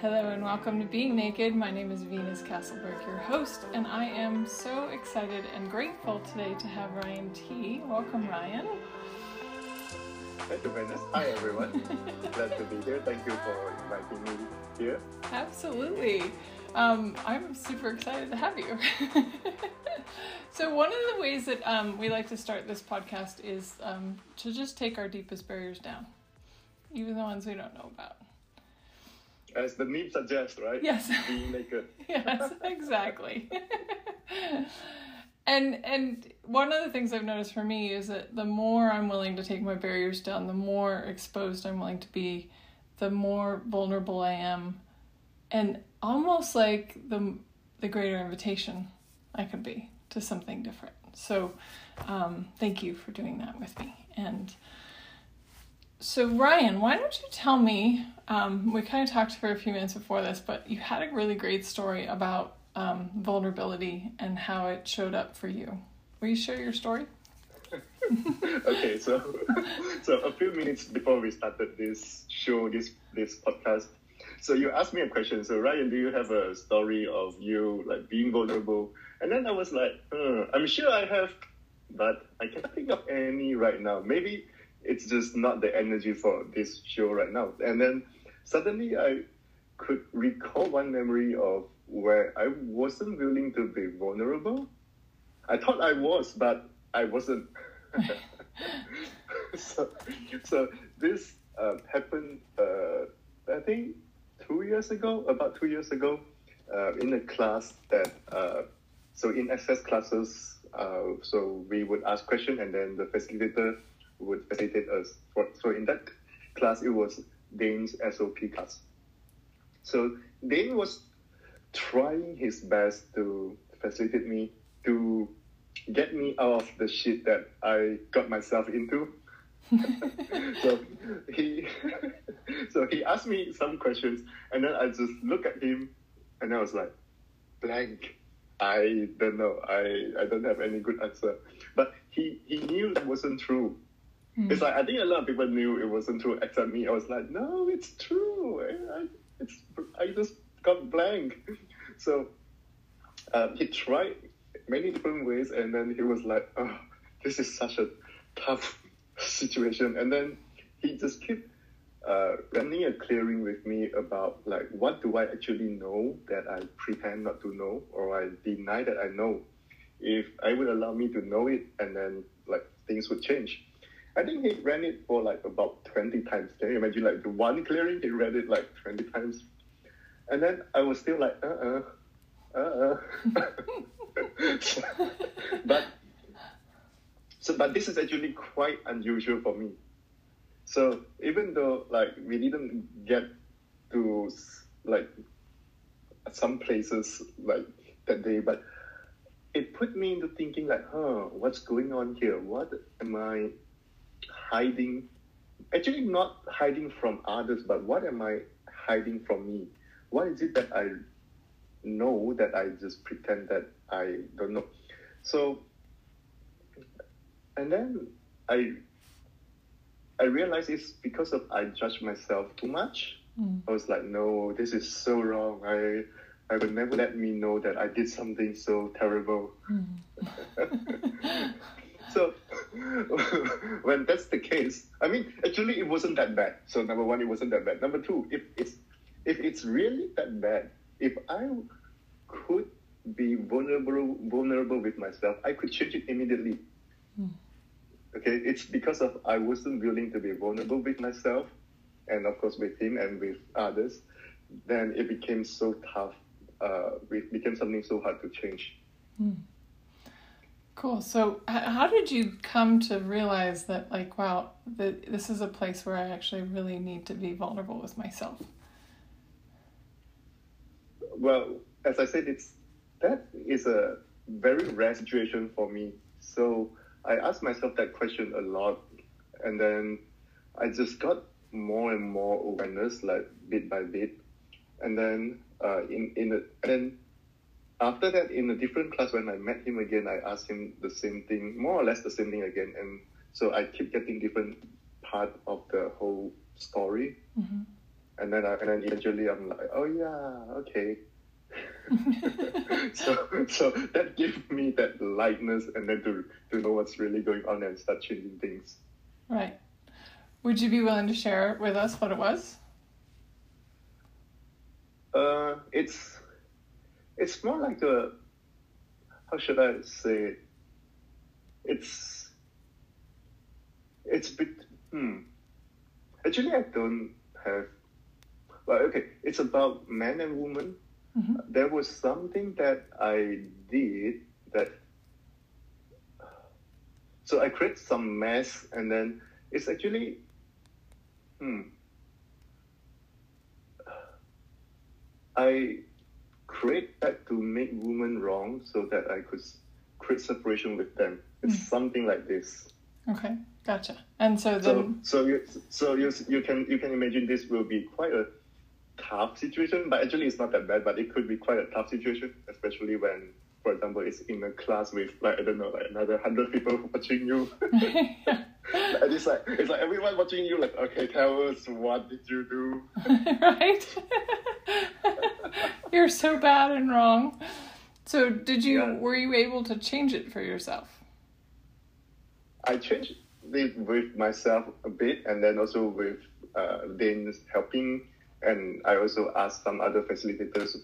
Hello and welcome to Being Naked. My name is Venus Castleberg, your host, and I am so excited and grateful today to have Ryan T. Welcome, Ryan. Thank you, Venus. Hi, everyone. Glad to be here. Thank you for inviting me here. Absolutely. Um, I'm super excited to have you. so, one of the ways that um, we like to start this podcast is um, to just take our deepest barriers down, even the ones we don't know about. As the name suggests, right? Yes. Being naked. yes, exactly. and and one of the things I've noticed for me is that the more I'm willing to take my barriers down, the more exposed I'm willing to be, the more vulnerable I am, and almost like the the greater invitation I can be to something different. So, um, thank you for doing that with me. And so, Ryan, why don't you tell me? Um, we kind of talked for a few minutes before this, but you had a really great story about um, vulnerability and how it showed up for you. Will you share your story? okay, so so a few minutes before we started this show, this this podcast, so you asked me a question. So Ryan, do you have a story of you like being vulnerable? And then I was like, hmm, I'm sure I have, but I can't think of any right now. Maybe it's just not the energy for this show right now. And then suddenly I could recall one memory of where I wasn't willing to be vulnerable. I thought I was, but I wasn't. so, so this uh, happened, uh, I think, two years ago, about two years ago, uh, in a class that, uh, so in access classes, uh, so we would ask questions and then the facilitator would facilitate us. For, so in that class, it was Dain's SOP class. So Dane was trying his best to facilitate me to get me out of the shit that I got myself into. so he so he asked me some questions and then I just look at him and I was like blank. I don't know. I, I don't have any good answer. But he, he knew that wasn't true. Mm. It's like I think a lot of people knew it wasn't true except me. I was like, no, it's true. I, it's I just got blank. So um, he tried many different ways, and then he was like, oh, this is such a tough situation. And then he just kept uh, running a clearing with me about like what do I actually know that I pretend not to know or I deny that I know. If I would allow me to know it, and then like things would change. I think he ran it for like about 20 times. Can you imagine like the one clearing, he ran it like 20 times. And then I was still like, uh-uh, uh-uh. but, so, but this is actually quite unusual for me. So even though like we didn't get to like some places like that day, but it put me into thinking like, huh, what's going on here? What am I hiding? Actually, not hiding from others, but what am I hiding from me? What is it that I know that I just pretend that I don't know? So, and then I I realized it's because of I judge myself too much. Mm. I was like, no, this is so wrong. I I would never let me know that I did something so terrible. Mm. so when that's the case, I mean, actually, it wasn't that bad. So number one, it wasn't that bad. Number two, if it's if it's really that bad, if I could be vulnerable vulnerable with myself, I could change it immediately. Mm. Okay, it's because of I wasn't willing to be vulnerable with myself, and of course with him and with others. Then it became so tough. Uh, it became something so hard to change. Mm. Cool. So, how did you come to realize that, like, wow, the, this is a place where I actually really need to be vulnerable with myself? Well, as I said, it's that is a very rare situation for me. So I asked myself that question a lot, and then I just got more and more awareness, like bit by bit, and then uh, in in the, and then after that, in a different class, when I met him again, I asked him the same thing, more or less the same thing again. And so I keep getting different part of the whole story. Mm-hmm. and then I, and then eventually I'm like, oh yeah, okay. so so that gave me that lightness and then to to know what's really going on and start changing things. Right. Would you be willing to share with us what it was? Uh, it's it's more like a how should I say it? It's it's bit hmm. Actually, I don't have. Well, okay, it's about men and women. Mm-hmm. There was something that I did that. So I create some mess, and then it's actually, hmm. I create that to make women wrong so that I could create separation with them. It's Mm. something like this. Okay, gotcha. And so So, then, so you, so you, you can you can imagine this will be quite a tough situation, but actually it's not that bad. But it could be quite a tough situation, especially when, for example, it's in a class with like I don't know, like another hundred people watching you, and it's like it's like everyone watching you. Like, okay, tell us what did you do? right? You're so bad and wrong. So did you? Yeah. Were you able to change it for yourself? I changed it with myself a bit, and then also with uh, Dain's helping, and I also asked some other facilitators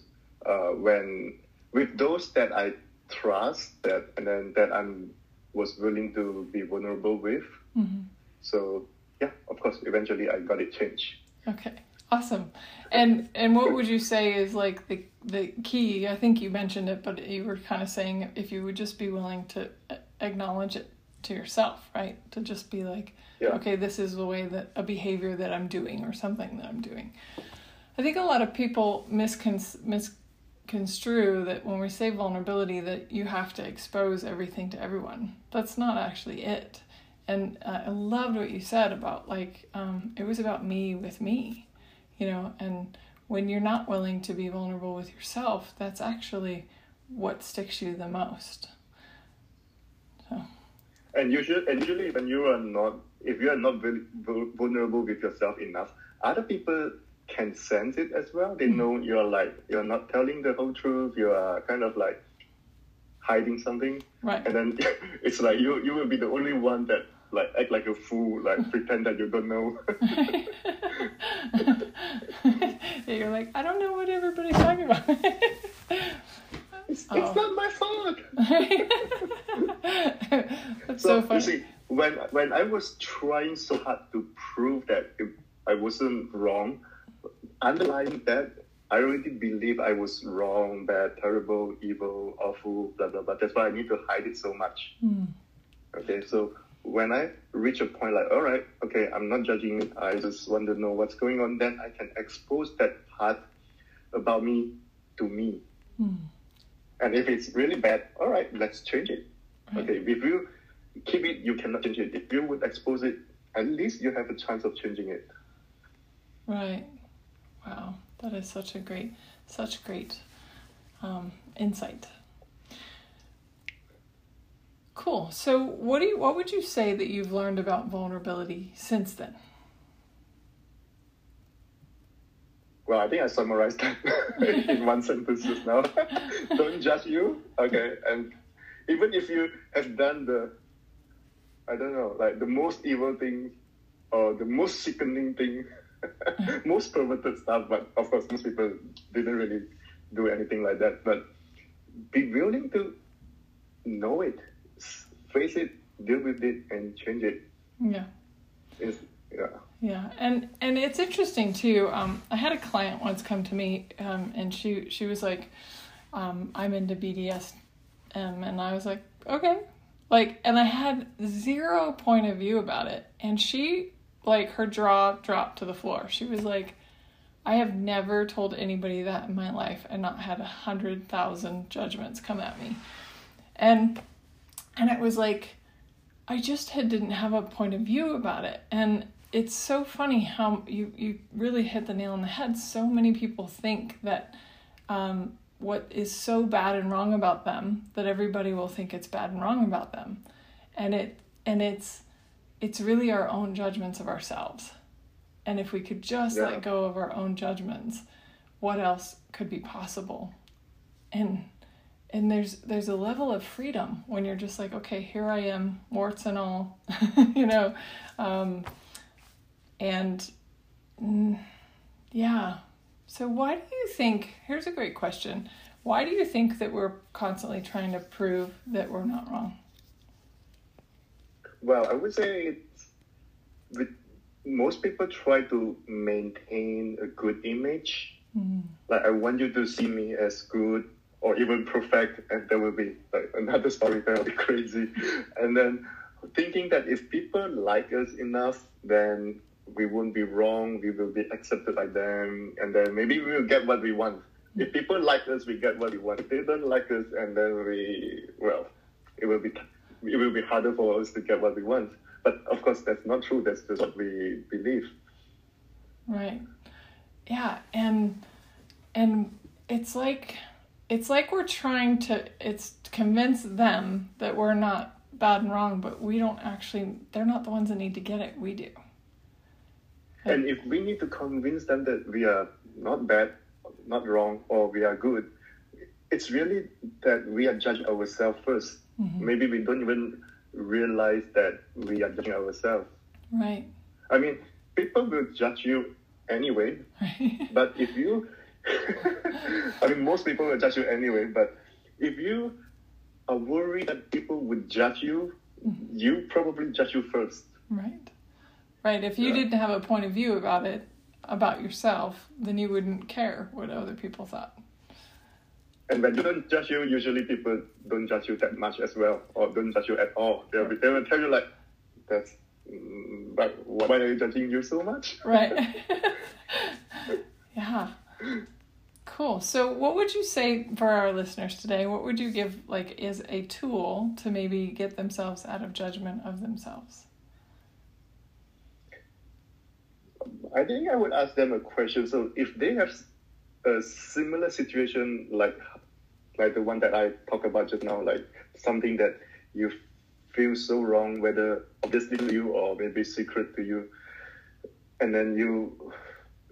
uh, when with those that I trust that, and then that I'm was willing to be vulnerable with. Mm-hmm. So yeah, of course, eventually I got it changed. Okay, awesome. And and what would you say is like the the key? I think you mentioned it, but you were kind of saying if you would just be willing to acknowledge it to yourself, right? To just be like, Yeah. okay, this is the way that a behavior that I'm doing or something that I'm doing. I think a lot of people miscon- misconstrue that when we say vulnerability that you have to expose everything to everyone. That's not actually it. And uh, I loved what you said about like um, it was about me with me, you know. And when you're not willing to be vulnerable with yourself, that's actually what sticks you the most. So And usually, and usually when you are not, if you are not very vulnerable with yourself enough, other people can sense it as well. They hmm. know you're like you're not telling the whole truth. You are kind of like hiding something, right. and then it's like you you will be the only one that like act like a fool, like pretend that you don't know. You're like, I don't know what everybody's talking about. it's, Oh. it's not my fault. That's So, so funny. you see, when when I was trying so hard to prove that it, I wasn't wrong, underlying that, I already believe I was wrong, bad, terrible, evil, awful, blah blah blah. That's why I need to hide it so much. Hmm. Okay, so when I reach a point like, all right, okay, I'm not judging. I just want to know what's going on. Then I can expose that part about me to me. Hmm. And if it's really bad, all right, let's change it. Right. Okay, if you keep it, you cannot change it. If you would expose it, at least you have a chance of changing it. Right. Wow. That is such a great, such great um, insight. Cool. So, what do you, what would you say that you've learned about vulnerability since then? Well, I think I summarized that in one sentence just now. Don't judge you. Okay, and even if you have done the, I don't know, like the most evil thing, or the most sickening thing, most perverted stuff. But of course, most people didn't really do anything like that. But be willing to know it, face it, deal with it, and change it. Yeah. It's, yeah. Yeah, and and it's interesting too. Um, I had a client once come to me, um, and she she was like, um, "I'm into BDSM," and I was like, "Okay," like, and I had zero point of view about it, and she like her jaw dropped to the floor. She was like, "I have never told anybody that in my life, and not had a hundred thousand judgments come at me," and and it was like I just had didn't have a point of view about it. And it's so funny how you, you really hit the nail on the head. So many people think that um, what is so bad and wrong about them that everybody will think it's bad and wrong about them. And it and it's it's really our own judgments of ourselves. and if we could just Yeah. let go of our own judgments what else could be possible and and there's there's a level of freedom when you're just like okay here i am warts and all you know? Um, and mm, yeah. So why do you think here's a great question. Why do you think that we're constantly trying to prove that we're not wrong? Well, I would say it's with most people try to maintain a good image. Like I want you to see me as good or even perfect, and there will be like another story that will be crazy. And then thinking that if people like us enough, then we won't be wrong. We will be accepted by them, and then maybe we will get what we want. If people like us, we get what we want. If they don't like us, and then we well, it will be it will be harder for us to get what we want. But of course, that's not true. That's just what we believe. Right. Yeah, and and it's like it's like we're trying to it's convince them that we're not bad and wrong, but we don't actually they're not the ones that need to get it. We do. And if we need to convince them that we are not bad, not wrong, or we are good, it's really that we are judging ourselves 1st mm-hmm. Maybe we don't even realize that we are judging ourselves. Right. I mean, people will judge you anyway, Right. but if you, I mean, most people will judge you anyway, but if you are worried that people would judge you, you probably judge you first. right. Right. If you Yeah. didn't have a point of view about it, about yourself, then you wouldn't care what other people thought. And when you don't judge you, usually people don't judge you that much as well, or don't judge you at all. They'll be, they will tell you like, "That's, mm, but why are you judging you so much?" Right. yeah. Cool. So, what would you say for our listeners today? What would you give, like, is a tool to maybe get themselves out of judgment of themselves? I think I would ask them a question. So if they have a similar situation like like the one that I talked about just now, like something that you feel so wrong, whether obviously to you or maybe secret to you, and then you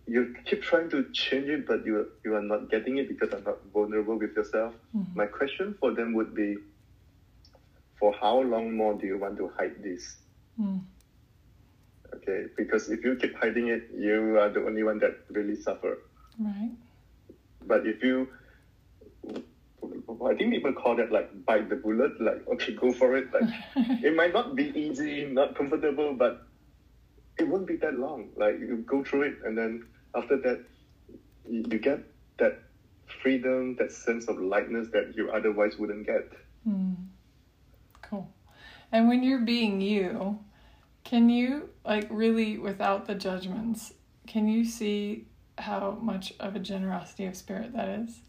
you keep trying to change it, but you you are not getting it because you're not vulnerable with yourself. My question for them would be, for how long more do you want to hide this? Mm. Okay, because if you keep hiding it, you are the only one that really suffer. Right. But if you, I think people call that like bite the bullet. Like, okay, go for it. Like, it might not be easy, not comfortable, but it won't be that long. Like, you go through it, and then after that, you, get that freedom, that sense of lightness that you otherwise wouldn't get. Mm. Cool. And when you're being you, can you, like, really, without the judgments, can you see how much of a generosity of spirit that is?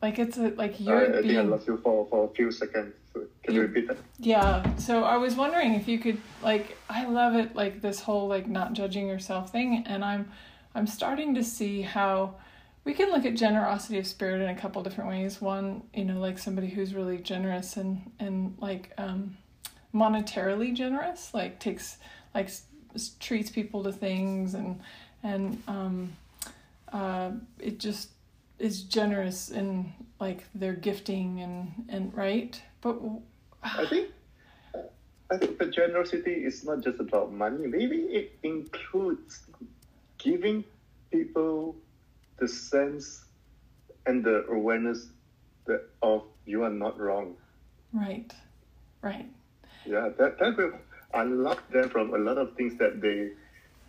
Like, it's a, like, you're I being. think I lost you for, for a few seconds. Can you repeat that? Yeah, so I was wondering if you could like I love it like this whole like not judging yourself thing and I'm I'm starting to see how we can look at generosity of spirit in a couple different ways. One, you know, like somebody who's really generous and and like um monetarily generous, like takes like s- treats people to things and and um uh it just is generous in like their gifting and and right but I think I think the generosity is not just about money. Maybe it includes giving people the sense and the awareness that of you are not wrong. Right, right, Yeah, that that will unlock them from a lot of things that they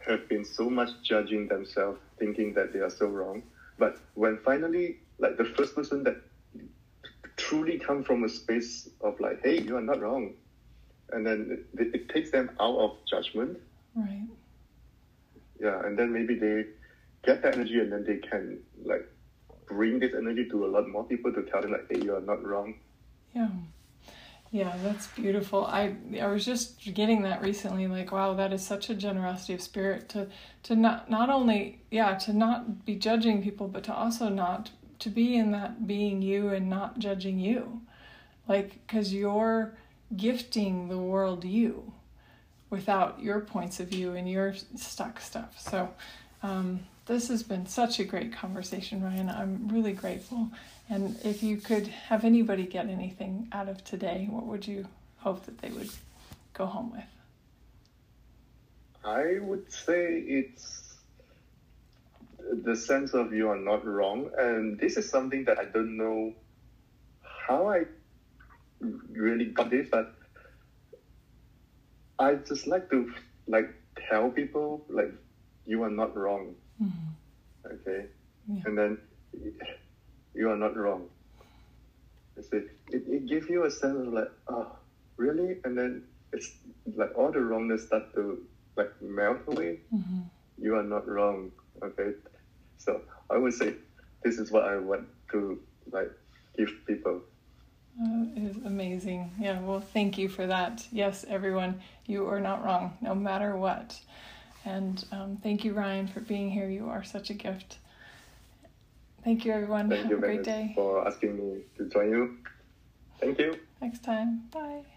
have been so much judging themselves, thinking that they are so wrong. But when finally, like the first person that truly come from a space of like, hey, you are not wrong, and then it, it takes them out of judgment. right. Yeah, and then maybe they get that energy, and then they can like bring this energy to a lot more people to tell them like, hey, you are not wrong. Yeah. Yeah, that's beautiful. I I was just getting that recently like wow, that is such a generosity of spirit to to not not only yeah, to not be judging people but to also not to be in that being you and not judging you. Like cuz you're gifting the world you. without your points of view and your stuck stuff. So, um, this has been such a great conversation, Ryan. I'm really grateful. And if you could have anybody get anything out of today, what would you hope that they would go home with? I would say it's the sense of you are not wrong. And this is something that I don't know how I really got this, but I just like to like tell people like you are not wrong. Mm-hmm. Okay. Yeah. And then you are not wrong. You see, it, it gives you a sense of like, oh, really? And then it's like all the wrongness start to like melt away. Mm-hmm. You are not wrong. Okay. So I would say this is what I want to like give people. Uh, it is amazing. Yeah, well, thank you for that. Yes, everyone, you are not wrong, no matter what. And um, thank you, Ryan, for being here. You are such a gift. Thank you, everyone. Thank Have you a great day. for asking me to join you. Thank you. Next time. Bye.